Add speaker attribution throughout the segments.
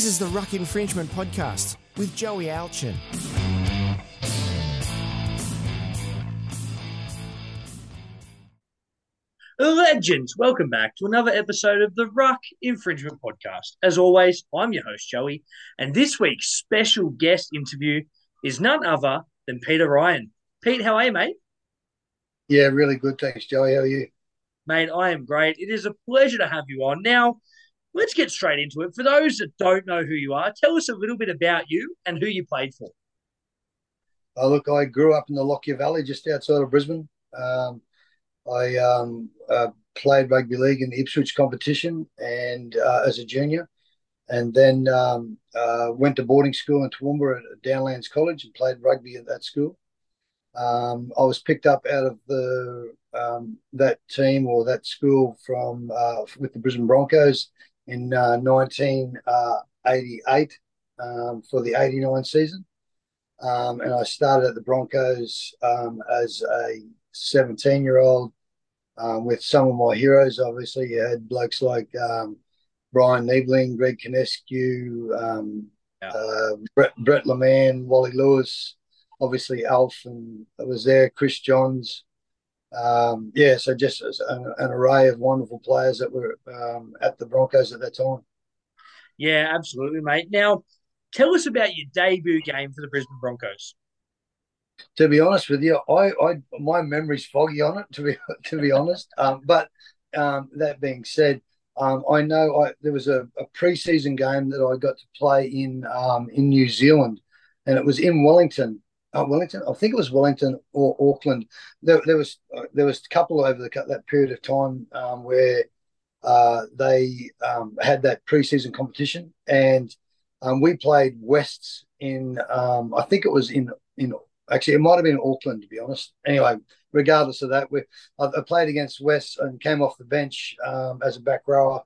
Speaker 1: This is the Ruck Infringement Podcast with Joey Alchin.
Speaker 2: Legends, welcome back to another episode of the Ruck Infringement Podcast. As always, I'm your host, Joey, and this week's special guest interview is none other than Peter Ryan. Pete, how are you, mate?
Speaker 3: Yeah, really good. Thanks, Joey. How are you?
Speaker 2: Mate, I am great. It is a pleasure to have you on. Now, let's get straight into it. For those that don't know who you are, tell us a little bit about you and who you played for.
Speaker 3: Oh, look, I grew up in the Lockyer Valley, just outside of Brisbane. Um, I um, uh, played rugby league in the Ipswich competition and uh, as a junior, and then um, uh, went to boarding school in Toowoomba at Downlands College and played rugby at that school. Um, I was picked up out of the um, that team or that school from uh, with the Brisbane Broncos in 1988 uh, uh, um, for the 89 season. Um, and I started at the Broncos um, as a 17 year old um, with some of my heroes. Obviously, you had blokes like um, Bryan Niebling, Greg Conescu, um, yeah. uh, Brett, Brett LeMan, Wally Lewis, obviously Alf, and I was there, Chris Johns. Um, yeah, so just an, an, array of wonderful players that were um, at the Broncos at that time.
Speaker 2: Yeah, absolutely, mate. Now, tell us about your debut game for the Brisbane Broncos
Speaker 3: to be honest with you, I, I my memory's foggy on it. To be to be honest, um, but um, that being said, um, I know I, there was a, a preseason game that I got to play in um, in New Zealand, and it was in Wellington. Oh, Wellington, I think it was Wellington or Auckland. There, there was uh, there was a couple over the, that period of time um, where uh, they um, had that preseason competition, and we played Wests in I think it was in in Actually, it might have been Auckland, to be honest. Anyway, regardless of that, we I, I played against West and came off the bench um, as a back rower.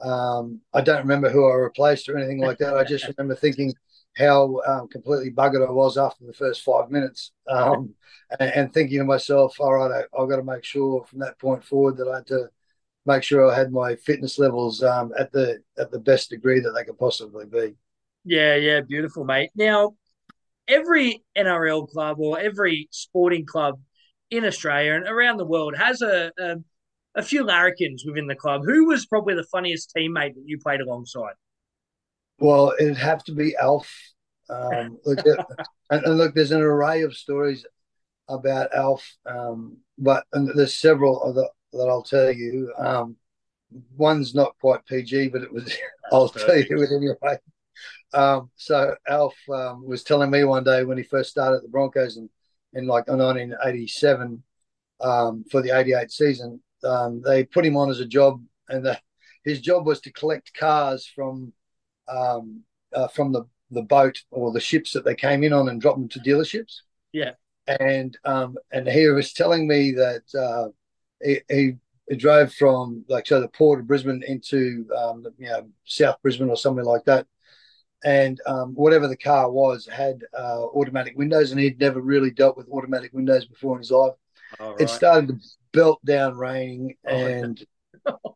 Speaker 3: Um, I don't remember who I replaced or anything like that. I just remember thinking how um, completely buggered I was after the first five minutes, um, and, and, thinking to myself, "All right, I, I've got to make sure from that point forward that I had to make sure I had my fitness levels um, at the at the best degree that they could possibly be."
Speaker 2: Yeah, yeah, beautiful, mate. Now, every NRL club or every sporting club in Australia and around the world has a, a, a few larrikins within the club. Who was probably the funniest teammate that you played alongside?
Speaker 3: Well, it'd have to be Alf. Um, look, and, and, look, there's an array of stories about Alf, um, but there's several of the, that I'll tell you. Um, one's not quite PG, but it was. I'll tell you it anyway. Um, so Alf um, was telling me one day when he first started at the Broncos in, in like 1987 um, for the 88 season, um, they put him on as a job, and the, his job was to collect cars from um, uh, from the, the boat or the ships that they came in on and drop them to dealerships.
Speaker 2: Yeah,
Speaker 3: and um, and he was telling me that uh, he, he drove from like so the port of Brisbane into um, you know South Brisbane or somewhere like that, and um, whatever the car was had uh, automatic windows, and he'd never really dealt with automatic windows before in his life. Right. It started to belt down raining, oh, and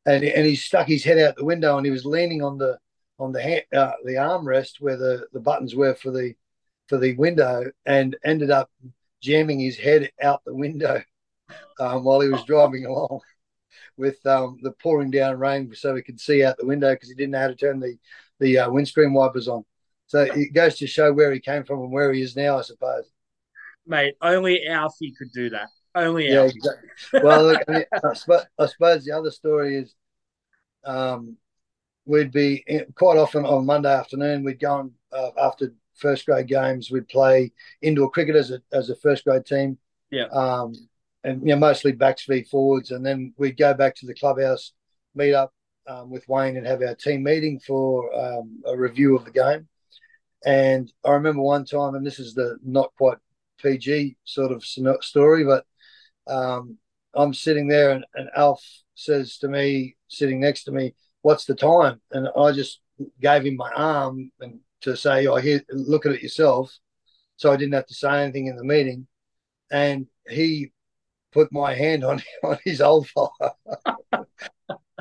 Speaker 3: and and he stuck his head out the window, and he was leaning on the on the hand, uh, the armrest where the the buttons were for the for the window, and ended up jamming his head out the window um, while he was driving along with um, the pouring down rain, so he could see out the window because he didn't know how to turn the the uh, windscreen wipers on. So it goes to show where he came from and where he is now, I suppose.
Speaker 2: Mate, only Alfie could do that. Only yeah, Alfie.
Speaker 3: exactly. Well, look, I, mean, I, suppose, I, suppose, the other story is um, we'd be quite often on Monday afternoon, we'd go on uh, after first grade games, we'd play indoor cricket as a, as a first grade team.
Speaker 2: Yeah.
Speaker 3: Um, and you know, mostly backs v forwards, and then we'd go back to the clubhouse, meet up um, with Wayne and have our team meeting for um, a review of the game. And I remember one time, and this is the not quite PG sort of story, but um, I'm sitting there, and, and Alf says to me, sitting next to me, "What's the time?" And I just gave him my arm and to say, "Oh, here, look at it yourself." So I didn't have to say anything in the meeting, and he put my hand on on his old fire.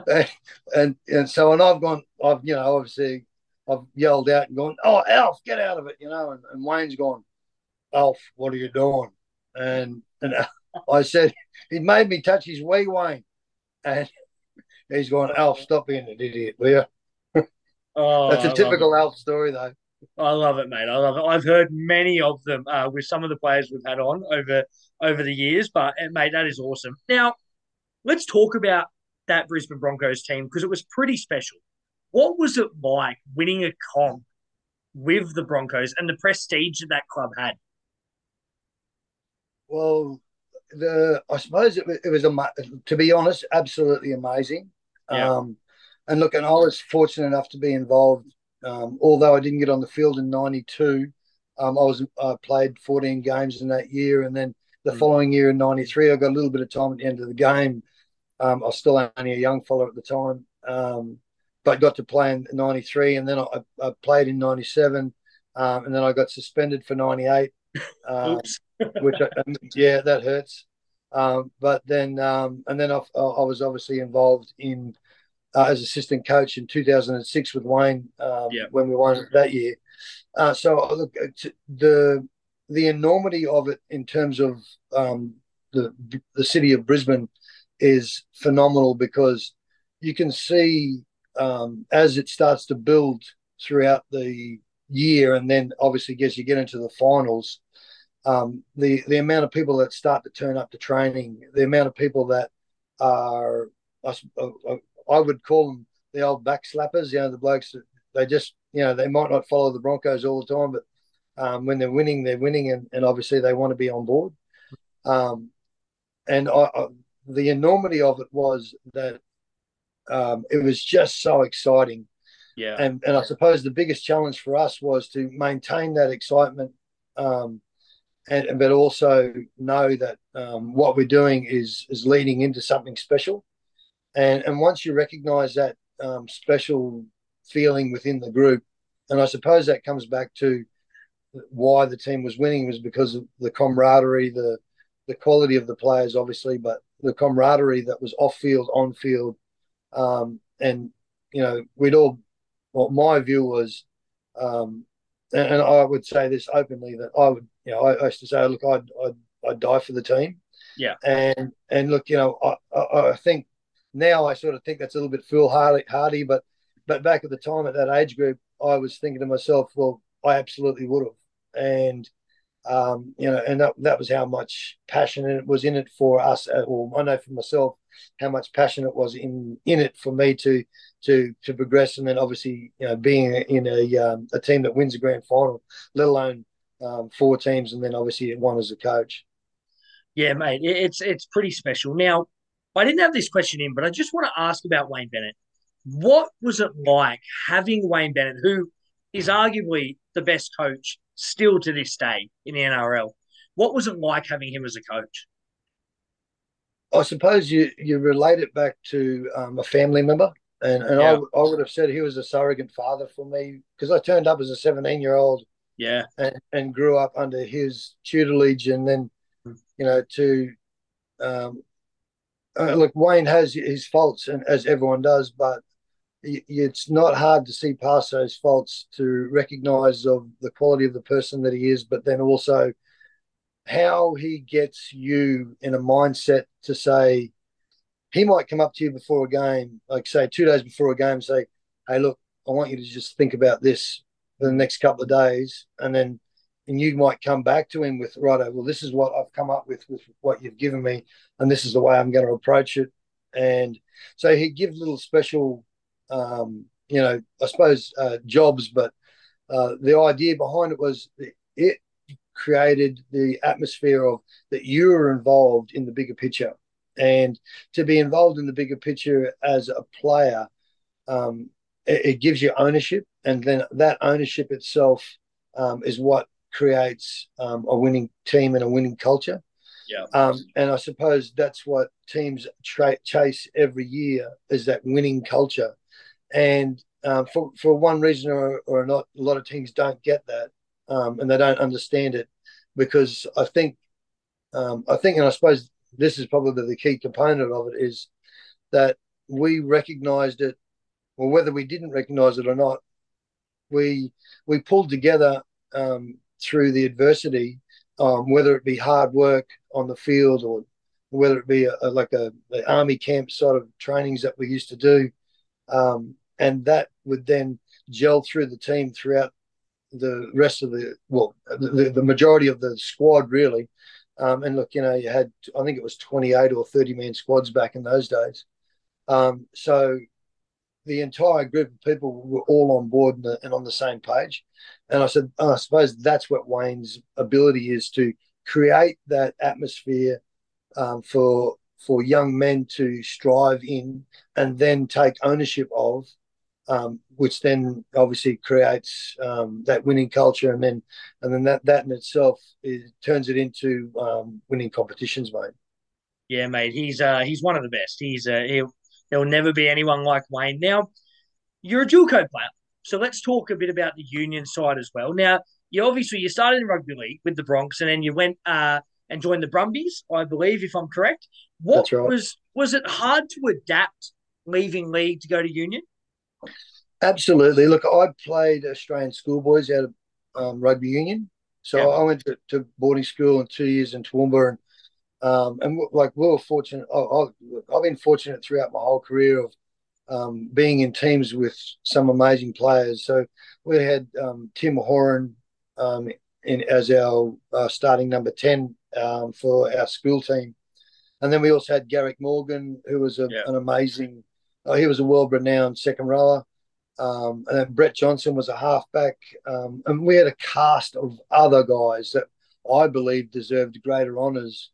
Speaker 3: and and so and I've gone, I've you know obviously I've yelled out and gone, "Oh, Alf, get out of it!" You know, and, and Wayne's gone, "Alf, what are you doing?" And and I said, "He made me touch his wee, Wayne," and he's going, "Alf, stop being an idiot, will you?"
Speaker 2: Oh,
Speaker 3: That's
Speaker 2: I
Speaker 3: a
Speaker 2: love
Speaker 3: typical. Alf story, though.
Speaker 2: I love it, mate. I love it. I've heard many of them uh, with some of the players we've had on over over the years, but eh, mate, that is awesome. Now, let's talk about that Brisbane Broncos team because it was pretty special. What was it like winning a comp with the Broncos and the prestige that that club had?
Speaker 3: Well, the I suppose it, was- it was a to be honest, absolutely amazing.
Speaker 2: Yeah.
Speaker 3: Um, and look, and I was fortunate enough to be involved. Um, although I didn't get on the field in '92, um, I was I played 14 games in that year, and then the
Speaker 2: Mm.
Speaker 3: following year in '93, I got a little bit of time at the end of the game. Um, I was still only a young fellow at the time, um, but got to play in '93, and then I, I played in '97, um, and then I got suspended for '98. Um, which I, yeah, that hurts. Um, but then um, and then I, I was obviously involved in uh, as assistant coach in 2006 with Wayne um,
Speaker 2: Yeah.
Speaker 3: when we won that year. Uh, so uh, look, the the enormity of it in terms of um, the the city of Brisbane is phenomenal because you can see um, as it starts to build throughout the year, and then obviously as you get into the finals, um, the the amount of people that start to turn up to training, the amount of people that are, I, uh, uh, I would call them the old backslappers. You know, the blokes that they just, you know, they might not follow the Broncos all the time, but um, when they're winning, they're winning, and, and obviously they want to be on board. Um, and I, I, the enormity of it was that um, it was just so exciting
Speaker 2: Yeah.
Speaker 3: and and I suppose the biggest challenge for us was to maintain that excitement, um, and but also know that um, what we're doing is is leading into something special, and and once you recognise that um, special feeling within the group, and I suppose that comes back to why the team was winning was because of the camaraderie, the the quality of the players, obviously, but the camaraderie that was off field, on field, um, and you know we'd all well, my view was, um, and, and I would say this openly that I would, you know, I, I used to say, look, I'd, I'd, I'd die for the team.
Speaker 2: Yeah.
Speaker 3: And and look, you know, I, I, I think now I sort of think that's a little bit foolhardy, hardy, but but back at the time at that age group, I was thinking to myself, well, I absolutely would have, and um, you know, and that, that was how much passion it was in it for us. Or I know for myself how much passion it was in in it for me to to to progress, and then obviously you know being in a um, a team that wins a grand final, let alone um, four teams, and then obviously one as a coach.
Speaker 2: Yeah, mate, it's it's pretty special. Now, I didn't have this question in, but I just want to ask about Wayne Bennett. What was it like having Wayne Bennett, who is arguably the best coach still to this day in the NRL? What was it like having him as a coach?
Speaker 3: I suppose you you relate it back to um, a family member, and and
Speaker 2: Yeah.
Speaker 3: I I would have said he was a surrogate father for me because I turned up as a seventeen year old
Speaker 2: Yeah,
Speaker 3: and, and grew up under his tutelage, and then you know to um, uh, look, Wayne has his faults, and as everyone does, but it's not hard to see past those faults to recognise of the quality of the person that he is, but then also how he gets you in a mindset to say he might come up to you before a game, like say two days before a game, say, "Hey, look, I want you to just think about this for the next couple of days," and then and you might come back to him with, "Righto, well, this is what I've come up with with what you've given me, and this is the way I'm going to approach it." And so he gives little special, um, you know, I suppose uh, jobs, but uh, the idea behind it was it created the atmosphere of that you were involved in the bigger picture and to be involved in the bigger picture as a player um, it, it, gives you ownership and then that ownership itself um, is what creates um, a winning team and a winning culture.
Speaker 2: Yeah,
Speaker 3: um, and i suppose that's what teams tra- chase every year is that winning culture. And um, for, for one reason or, or not a lot of teams don't get that um, and they don't understand it because I think um, I think and I suppose this is probably the key component of it is that we recognised it, or whether we didn't recognise it or not, we we pulled together um, through the adversity, um, whether it be hard work on the field or whether it be a, a, like a, a, army camp sort of trainings that we used to do, um, and that would then gel through the team throughout the rest of the well, the, the majority of the squad really. Um, and look, you know, you had I think it was twenty eight or thirty man squads back in those days. Um, so the entire group of people were all on board and, and on the same page. And I said, oh, I suppose that's what Wayne's ability is to create that atmosphere um, for for young men to strive in and then take ownership of, um, which then obviously creates um, that winning culture, and then and then that that in itself is, turns it into um, winning competitions, mate.
Speaker 2: Yeah, mate, he's uh, he's one of the best. He's uh, he There'll never be anyone like Wayne. Now, you're a dual code player. So let's talk a bit about the union side as well. Now, you obviously you started in rugby league with the Bronx, and then you went uh, and joined the Brumbies, I believe, if I'm correct. What right. was was it hard to adapt leaving league to go to union?
Speaker 3: Absolutely. Look, I played Australian schoolboys out of um, rugby union, so yeah. I went to, to, boarding school in two years in Toowoomba, and um, and like we were fortunate. I, have been fortunate throughout my whole career of um, being in teams with some amazing players. So we had um, Tim Horan um, in, as our uh, starting number ten um, for our school team, and then we also had Garrick Morgan, who was a, yeah. an amazing. Uh, he was a world-renowned second rower. Um, and then Brett Johnson was a halfback, and we had a cast of other guys that I believe deserved greater honours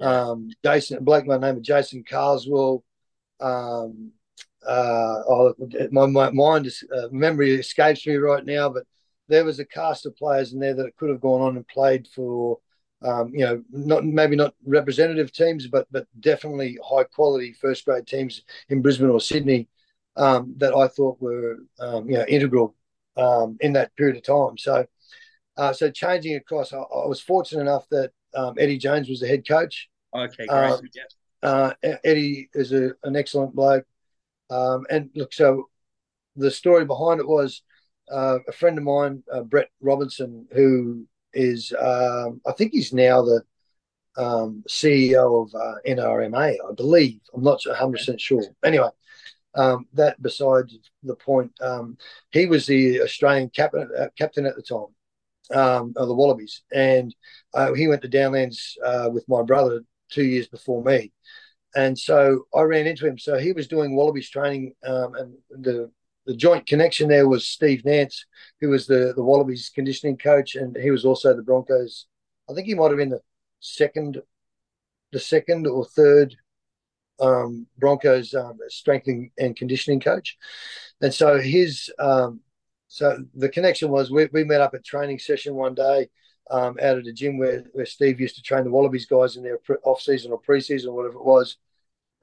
Speaker 3: um, Jason, Blake, my name is Jason Carswell. Um, uh, oh, my, my mind is, uh, memory escapes me right now, but there was a cast of players in there that could have gone on and played for, um, you know, not maybe not representative teams, but but definitely high quality first grade teams in Brisbane or Sydney um, that I thought were, um, you know, integral um, in that period of time. So, uh, so changing across, I, I was fortunate enough that um, Eddie Jones was the head coach.
Speaker 2: Okay, great. Um, yeah.
Speaker 3: uh, Eddie is a, an excellent bloke. Um, and look, so the story behind it was uh, a friend of mine, uh, Brett Robinson, who is, um, I think he's now the um, CEO of uh, NRMA, I believe. I'm not 100% sure. Anyway, um, that besides the point, um, he was the Australian captain, uh, captain at the time um, of the Wallabies, and uh, he went to Downlands uh, with my brother two years before me, and so I ran into him. So he was doing Wallabies training, um, and the the joint connection there was Steve Nance, who was the the Wallabies conditioning coach, and he was also the Broncos. I think he might have been the second, the second or third um, Broncos um, strength and conditioning coach, and so his um, so the connection was we, we met up at training session one day um, out at a gym where, where Steve used to train the Wallabies guys in their off season or preseason or whatever it was.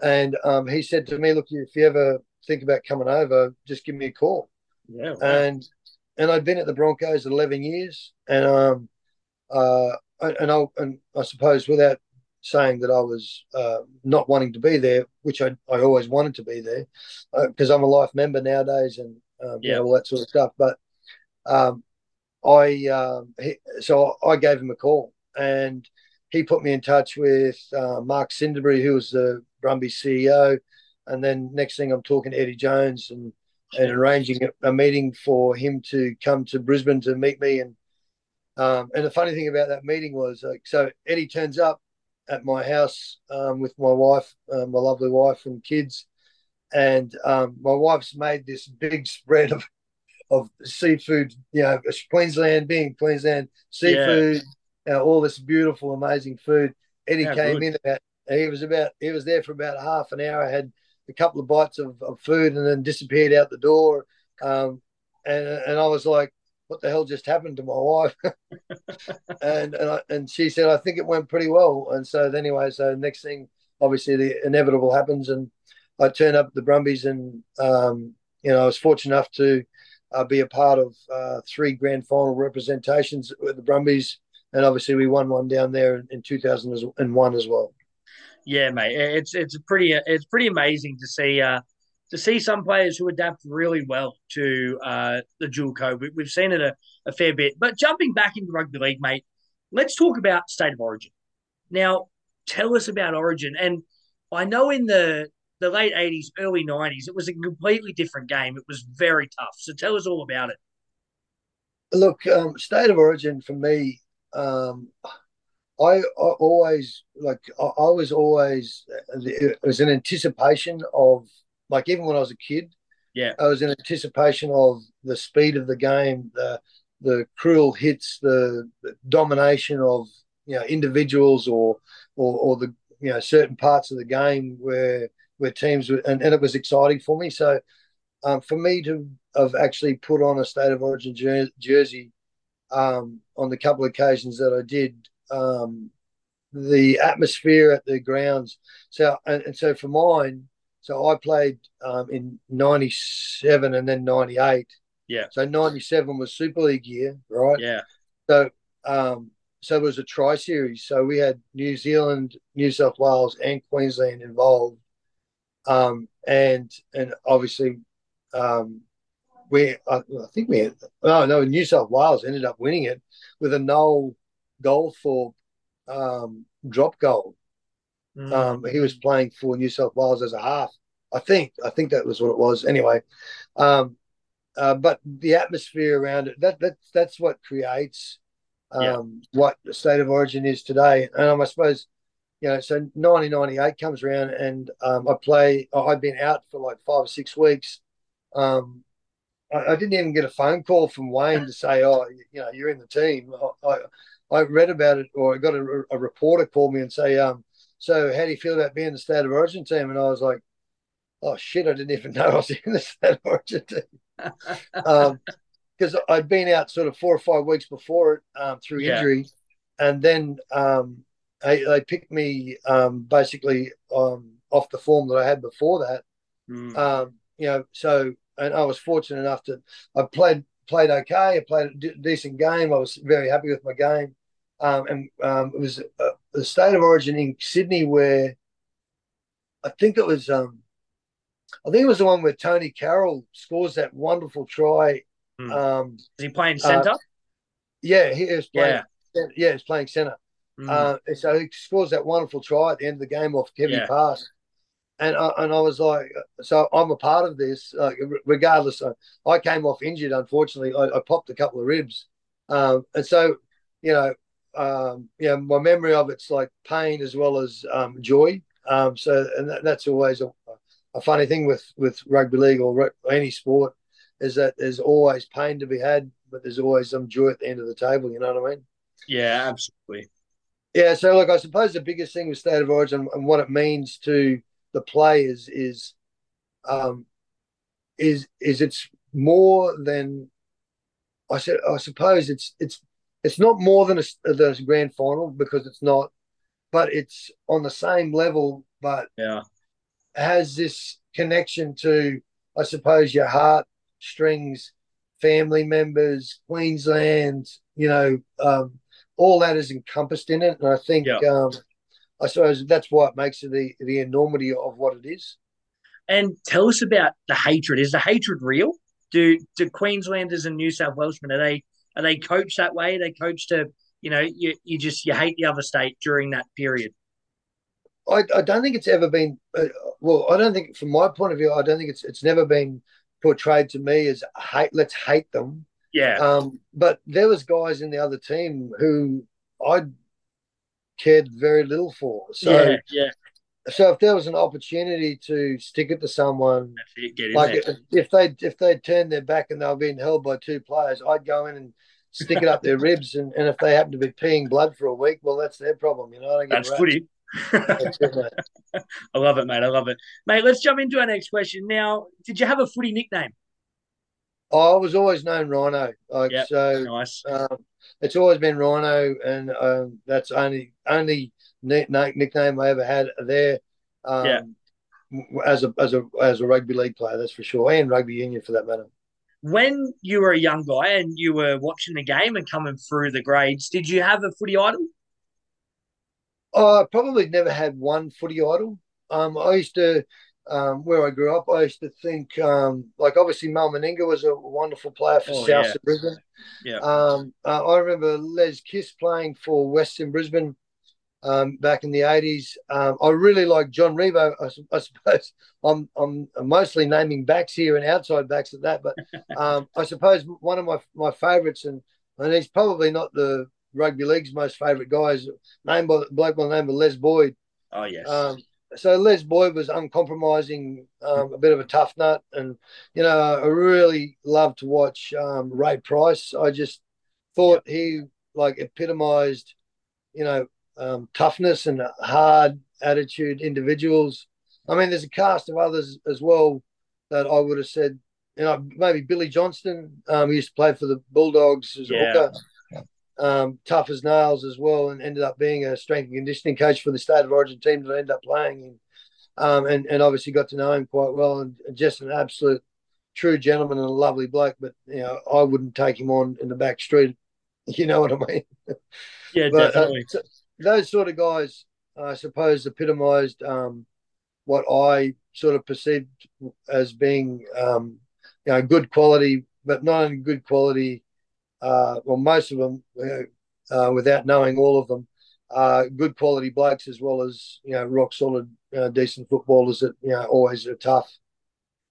Speaker 3: And um, he said to me, "Look, if you ever think about coming over, just give me a call."
Speaker 2: Yeah. Wow.
Speaker 3: And and I'd been at the Broncos eleven years, and um, uh, and I and I suppose without saying that I was uh, not wanting to be there, which I, I always wanted to be there, because uh, I'm a life member nowadays, and um, yeah, all that sort of stuff. But um, I um, he, so I gave him a call, and he put me in touch with uh, Mark Sinderberry, who was the Brumbies CEO, and then next thing I'm talking to Eddie Jones and and arranging a, meeting for him to come to Brisbane to meet me. And um, and the funny thing about that meeting was like, so Eddie turns up at my house um, with my wife, uh, my lovely wife and kids, and um, my wife's made this big spread of of seafood. You know, Queensland being Queensland seafood, yeah. all this beautiful, amazing food. Eddie yeah, came good. in about. He was about. He was there for about half an hour. Had a couple of bites of, of food and then disappeared out the door. Um, and and I was like, "What the hell just happened to my wife?" and and I, and she said, "I think it went pretty well." And so anyway, so next thing, obviously the inevitable happens, and I turned up the Brumbies, and um, you know I was fortunate enough to uh, be a part of uh, three grand final representations with the Brumbies, and obviously we won one down there in, in 2001 as well.
Speaker 2: Yeah, mate, it's it's pretty it's pretty amazing to see uh, to see some players who adapt really well to uh, the dual code. We, have seen it a, a fair bit. But jumping back into rugby league, mate, let's talk about state of origin. Now, tell us about origin. And I know in the the late 80s, early 90s, it was a completely different game. It was very tough. So tell us all about it.
Speaker 3: Look, um, state of origin for me, um, I, I, always like I, I, was always it was an anticipation of like even when I was a kid,
Speaker 2: yeah,
Speaker 3: I was in anticipation of the speed of the game, the the cruel hits, the, the domination of you know individuals or or, or the you know certain parts of the game where where teams were, and, and it was exciting for me. So um, for me to have actually put on a state of origin jer- jersey um, on the couple of occasions that I did, um, the atmosphere at the grounds. So and, and so for mine, so I played um, in '97 and then '98.
Speaker 2: Yeah.
Speaker 3: So '97 was Super League year, right?
Speaker 2: Yeah.
Speaker 3: So um, so it was a tri series. So we had New Zealand, New South Wales, and Queensland involved. Um, and and obviously, um, we I, I think we had, oh no, New South Wales ended up winning it with a Noel Goldthorpe um, drop goal. Mm. Um, he was playing for New South Wales as a half. I think. I think that was what it was. Anyway, um, uh, but the atmosphere around it that that's that's what creates um, yeah. what the state of origin is today. And I suppose you know, so 1998 comes around and um, I play. I've been out for like five or six weeks. Um, I, I, didn't even get a phone call from Wayne to say, "Oh, you know, you're in the team." I, I, I read about it, or I got a, a, reporter call me and say, um, "So, how do you feel about being the state of origin team?" And I was like, "Oh shit, I didn't even know I was in the state of origin team." um, because I'd been out sort of four or five weeks before it um, through yeah. injury, and then um, they, they picked me um, basically um, off the form that I had before that. Mm. Um, you know, so and I was fortunate enough to I played played okay. I played a d- decent game. I was very happy with my game, um, and um, it was uh, the state of origin in Sydney where I think it was um, I think it was the one where Tonie Carroll scores that wonderful try.
Speaker 2: Mm. Um, Is he playing centre? Uh,
Speaker 3: yeah, he was playing. Yeah, yeah he's playing centre. Mm. Uh, so he scores that wonderful try at the end of the game off Kevin yeah. Pass. And I, and I was like, so I'm a part of this, uh, regardless. I came off injured, unfortunately. I, I popped a couple of ribs. Um, and so, you know, um, yeah, my memory of it's like pain as well as um, joy. Um, so, and that, that's always a, a, funny thing with, with rugby league or any sport is that there's always pain to be had, but there's always some joy at the end of the table. You know what I mean?
Speaker 2: Yeah, absolutely.
Speaker 3: Yeah, so look, I suppose the biggest thing with state of origin and what it means to the players is, um, is is it's more than I said. I suppose it's it's it's not more than a, the grand final because it's not, but it's on the same level. But
Speaker 2: yeah,
Speaker 3: has this connection to I suppose your heart strings, family members, Queensland, you know, um, all that is encompassed in it. And I think, yeah. um, I suppose that's why it makes it the, the enormity of what it is.
Speaker 2: And tell us about the hatred. Is the hatred real? Do do Queenslanders and New South Welshmen are they are they coached that way? Are they coached to you know you, you just you hate the other state during that period.
Speaker 3: I, I don't think it's ever been uh, well. I don't think from my point of view, I don't think it's it's never been portrayed to me as hate. Let's hate them.
Speaker 2: Yeah.
Speaker 3: Um, but there was guys in the other team who I cared very little for. So
Speaker 2: yeah, yeah.
Speaker 3: So if there was an opportunity to stick it to someone,
Speaker 2: it,
Speaker 3: like if, if they if they turned their back and they were being held by two players, I'd go in and stick it up their ribs, and, and if they happen to be peeing blood for a week, well, that's their problem. You know,
Speaker 2: that's footy. I love it, mate. I love it, mate. Let's jump into our next question. Now, did you have a footy nickname?
Speaker 3: I was always known Ryno. Like
Speaker 2: yep,
Speaker 3: so,
Speaker 2: nice.
Speaker 3: Um, it's always been Ryno, and um, that's only only nickname I ever had there. Um,
Speaker 2: yeah.
Speaker 3: As a as a as a rugby league player, that's for sure, and rugby union for that matter.
Speaker 2: When you were a young guy and you were watching the game and coming through the grades, did you have a footy idol?
Speaker 3: I probably never had one footy idol. Um, I used to um, where I grew up, I used to think, um, like obviously Mal Meninga was a wonderful player for
Speaker 2: Oh,
Speaker 3: South
Speaker 2: yeah.
Speaker 3: Brisbane.
Speaker 2: Yeah.
Speaker 3: Um, uh, I remember Les Kiss playing for Western Brisbane um, back in the eighties. Um, I really like John Ribot. I, I suppose I'm I'm mostly naming backs here and outside backs at that, but um, I suppose one of my my favourites, and and he's probably not the rugby league's most favourite guy, is named by bloke by the name of Les Boyd.
Speaker 2: Oh yes.
Speaker 3: Um, so Les Boyd was uncompromising, um, a bit of a tough nut, and you know I really loved to watch um, Ray Price. I just thought he like epitomised, you know, um, toughness and hard attitude individuals. I mean, there's a cast of others as well that I would have said, you know, maybe Billy Johnstone. Um, he used to play for the Bulldogs as a
Speaker 2: Yeah.
Speaker 3: hooker. Um, tough as nails as well, and ended up being a strength and conditioning coach for the state of origin team that I ended up playing in. Um, and, and obviously got to know him quite well, and just an absolute true gentleman and a lovely bloke. But you know, I wouldn't take him on in the back street. You know what I mean?
Speaker 2: yeah,
Speaker 3: But uh,
Speaker 2: definitely.
Speaker 3: so those sort of guys, I suppose, epitomised um, what I sort of perceived as being, um, you know, good quality, but not only good quality. Uh, well, most of them, uh, uh, without knowing all of them, uh, good quality blokes as well as you know, rock solid, uh, decent footballers that you know always are tough.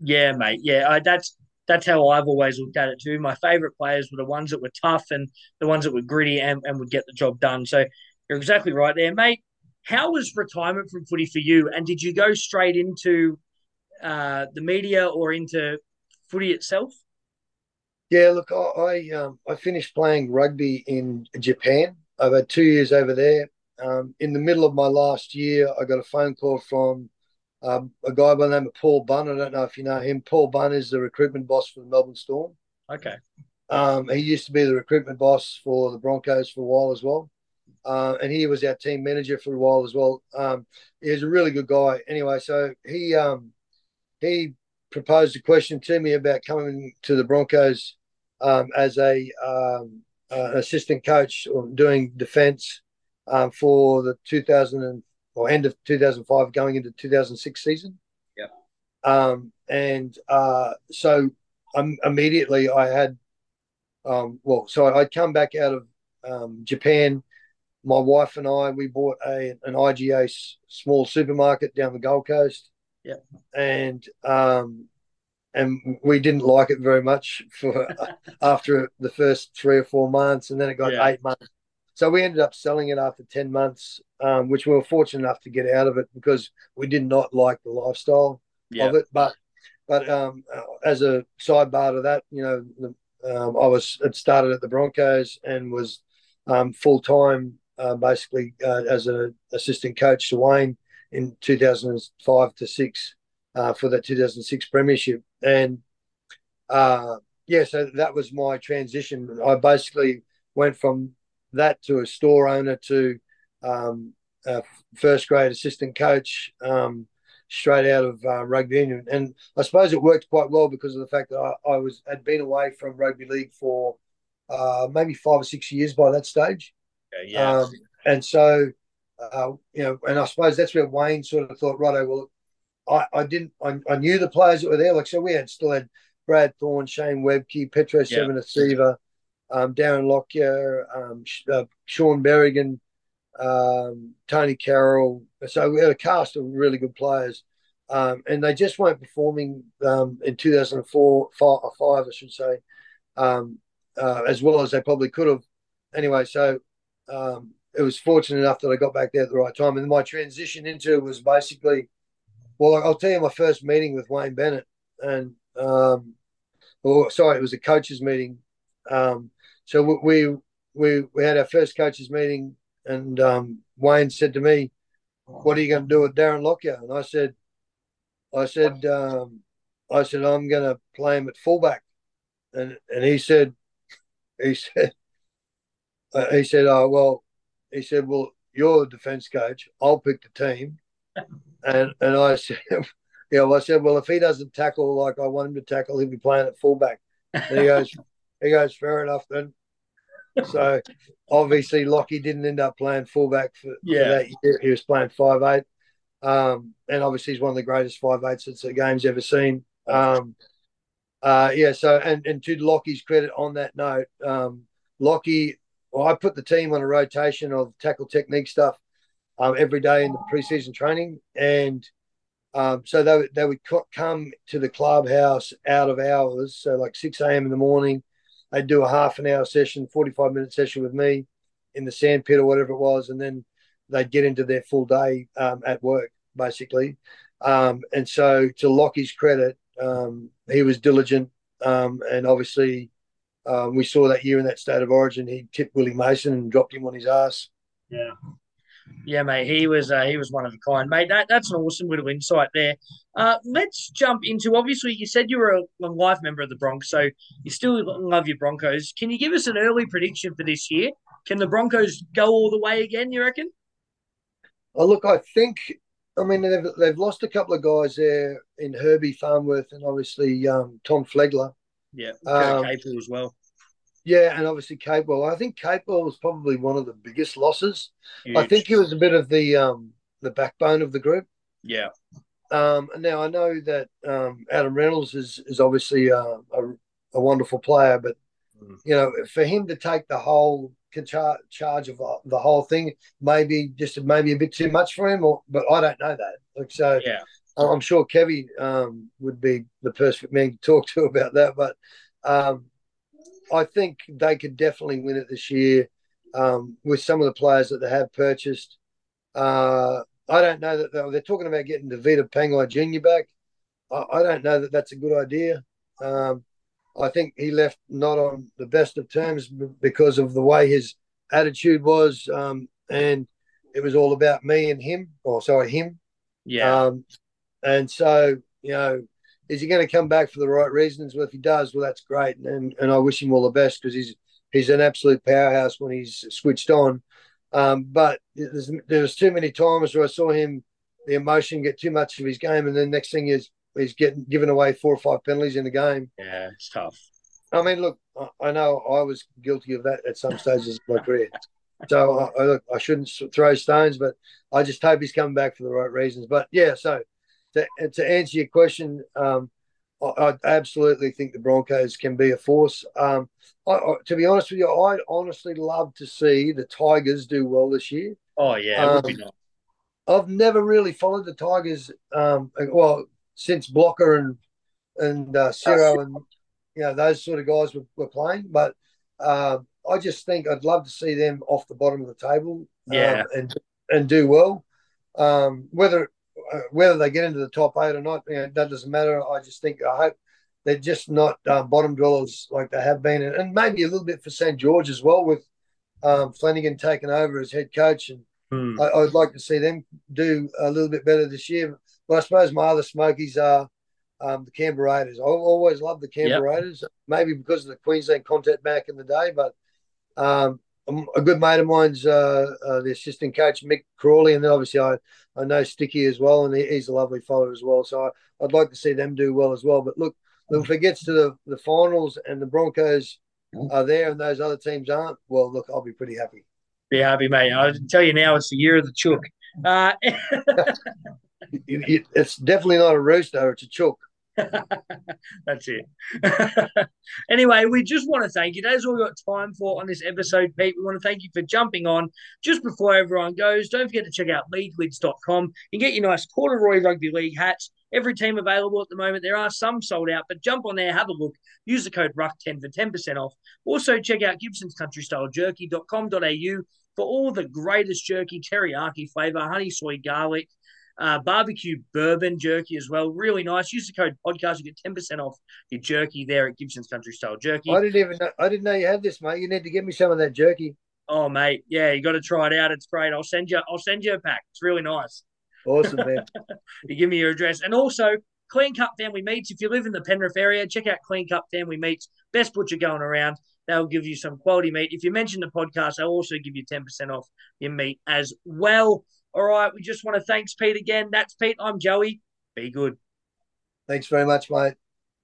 Speaker 2: Yeah, mate. Yeah, I, that's that's how I've always looked at it too. My favourite players were the ones that were tough and the ones that were gritty and, and would get the job done. So you're exactly right there, mate. How was retirement from footy for you? And did you go straight into uh, the media or into footy itself?
Speaker 3: Yeah, look, I I, um, I finished playing rugby in Japan. I've had two years over there. Um, in the middle of my last year, I got a phone call from um, a guy by the name of Paul Bunn. I don't know if you know him. Paul Bunn is the recruitment boss for the Melbourne Storm.
Speaker 2: Okay.
Speaker 3: Um, he used to be the recruitment boss for the Broncos for a while as well. Uh, and he was our team manager for a while as well. Um, he was a really good guy. Anyway, so he um, he proposed a question to me about coming to the Broncos um, as a um, uh, assistant coach doing defence um, for the 2000 and, or end of 2005 going into 2006 season.
Speaker 2: Yeah.
Speaker 3: Um, and uh, so um, immediately I had, um, well, so I'd come back out of um, Japan. My wife and I, we bought a an IGA s- small supermarket down the Gold Coast.
Speaker 2: Yeah.
Speaker 3: And um, and we didn't like it very much for after the first three or four months, and then it got
Speaker 2: Yeah.
Speaker 3: eight months. So we ended up selling it after ten months, um, which we were fortunate enough to get out of it because we did not like the lifestyle
Speaker 2: Yeah.
Speaker 3: of it. But but um, uh, as a sidebar to that, you know, the, um, I was had started at the Broncos and was um, full time uh, basically uh, as an assistant coach to Wayne in 2005 to six uh, for the 2006 premiership, and uh, yeah, so that was my transition. I basically went from that to a store owner to um, a first grade assistant coach. Um, straight out of uh, rugby union. And I suppose it worked quite well because of the fact that I, I was had been away from rugby league for uh, maybe five or six years by that stage.
Speaker 2: yeah.
Speaker 3: Um, and so, uh, you know, and I suppose that's where Wayne sort of thought, righto, well, I, I didn't, I, I knew the players that were there. Like, so we had still had Brad Thorn, Shane Webke, Petero
Speaker 2: Yeah.
Speaker 3: Civoniceva, um, Darren Lockyer, um, uh, Shaun Berrigan, um, Tonie Carroll. So we had a cast of really good players. Um, and they just weren't performing um, in 2004, five, or five, I should say, um, uh, as well as they probably could have. Anyway, so um, it was fortunate enough that I got back there at the right time. And my transition into it was basically, well, I'll tell you my first meeting with Wayne Bennett. And, um, or sorry, it was a coaches meeting. Um, so we, we, we had our first coaches meeting and um, Wayne said to me, "What are you going to do with Darren Lockyer?" And I said, "I said, um, I said I'm going to play him at fullback." And and he said, he said, uh, he said, "Oh well," he said, "Well, you're the defense coach. I'll pick the team." And and I said, "Yeah." Well, I said, "Well, if he doesn't tackle like I want him to tackle, he'll be playing at fullback." And he goes, "He goes, fair enough then." So obviously Lockie didn't end up playing fullback for,
Speaker 2: Yeah.
Speaker 3: for that year. He was playing five eight. Um, and obviously, he's one of the greatest five eights that the game's ever seen. Um, uh, yeah. So, and and to Lockie's credit on that note, um, Lockie, well, I put the team on a rotation of tackle technique stuff um, every day in the preseason training, and um, so they they would come to the clubhouse out of hours, so like six a.m. in the morning. They'd do a half an hour session, forty five minute session with me in the sandpit or whatever it was, and then they'd get into their full day um, at work basically. Um, and so, to Lockie's credit, um, he was diligent, um, and obviously, um, we saw that year in that state of origin, he tipped Willie Mason and dropped him on his ass.
Speaker 2: Yeah, yeah, mate. He was uh, he was one of a kind, mate. That, that's an awesome little insight there. Uh, let's jump into. Obviously, you said you were a, life member of the Broncos, so you still love your Broncos. Can you give us an early prediction for this year? Can the Broncos go all the way again? You reckon?
Speaker 3: Oh, look, I think I mean, they've, they've lost a couple of guys there in Herbie Farnworth and obviously um, Tom Flegler.
Speaker 2: Yeah, um, Capewell as well.
Speaker 3: Yeah, and obviously Capewell. I think Capewell was probably one of the biggest losses. Huge. I think he was a bit of the um, the backbone of the group.
Speaker 2: Yeah.
Speaker 3: Um, now I know that um, Adam Reynolds is is obviously a, a, a wonderful player, but mm. you know, for him to take the whole char- charge of the whole thing. Maybe just maybe a bit too much for him, or but I don't know that. Like so,
Speaker 2: yeah.
Speaker 3: I'm sure Kevy um, would be the perfect man to talk to about that. But um, I think they could definitely win it this year um, with some of the players that they have purchased. Uh, I don't know that they're, they're talking about getting Tevita Pangai Jr. back. I, I, don't know that that's a good idea. Um, I think he left not on the best of terms because of the way his attitude was, um, and it was all about me and him, or sorry, him.
Speaker 2: Yeah.
Speaker 3: Um, and so you know, is he going to come back for the right reasons? Well, if he does, well, that's great, and and I wish him all the best because he's he's an absolute powerhouse when he's switched on. Um, but there's, there was too many times where I saw him, the emotion get too much of his game, and then next thing is he's getting given away four or five penalties in the game.
Speaker 2: Yeah, it's tough.
Speaker 3: I mean, look, I know I was guilty of that at some stages of my career. So I, I, look, I shouldn't throw stones, but I just hope he's coming back for the right reasons. But yeah, so to, to answer your question, um, I, I, absolutely think the Broncos can be a force. Um, I, to be honest with you, I'd honestly love to see the Tigers do well this year.
Speaker 2: Oh yeah, um, nice.
Speaker 3: I've never really followed the Tigers. Um, well, since Blocker and and uh, Ciro and you know those sort of guys were, were playing. But uh, I just think I'd love to see them off the bottom of the table,
Speaker 2: um, yeah,
Speaker 3: and and do well. Um, whether whether they get into the top eight or not, you know, that doesn't matter. I just think I hope they're just not um, bottom dwellers like they have been, and, and, maybe a little bit for St George as well with um, Flanagan taking over as head coach, and
Speaker 2: hmm.
Speaker 3: I, would like to see them do a little bit better this year. But I suppose my other smokies are um, the Canberra Raiders. I always loved the Canberra yep. Raiders, maybe because of the Queensland contact back in the day. But um, a good mate of mine's uh, uh, the assistant coach, Mick Crawley, and then obviously I, I know Sticky as well, and he's a lovely fellow as well. So I, would like to see them do well as well. But look, if it gets to the, the finals and the Broncos are there and those other teams aren't, well, look, I'll be pretty happy.
Speaker 2: Be happy, mate. I tell you now, it's the year of the chook. Uh,
Speaker 3: it's definitely not a rooster; it's a chook.
Speaker 2: That's it. anyway, we just want to thank you. That's all we've got time for on this episode, Pete. We want to thank you for jumping on. Just before everyone goes, don't forget to check out leaguelids.com. You can get your nice corduroy rugby league hats. Every team available at the moment. There are some sold out, but jump on there, have a look. Use the code RUCK10 for 10% off. Also, check out Gibson's Country Jerky.com.au for all the greatest jerky, teriyaki flavor, honey soy garlic, uh, barbecue bourbon jerky as well. Really nice. Use the code podcast. You get 10% off your jerky there at Gibson's Country Style Jerky.
Speaker 3: I didn't even know, I didn't know you had this, mate. You need to give me some of that jerky.
Speaker 2: Oh, mate. Yeah, you got to try it out. It's great. I'll send you I'll send you a pack. It's really nice.
Speaker 3: Awesome, man.
Speaker 2: you give me your address. And also Clean Cut Family Meats. If you live in the Penrith area, check out Clean Cut Family Meats. Best butcher going around. They'll give you some quality meat. If you mention the podcast, they'll also give you 10% off your meat as well. All right, we just want to thanks Pete again. That's Pete. I'm Joey. Be good.
Speaker 3: Thanks very much, mate.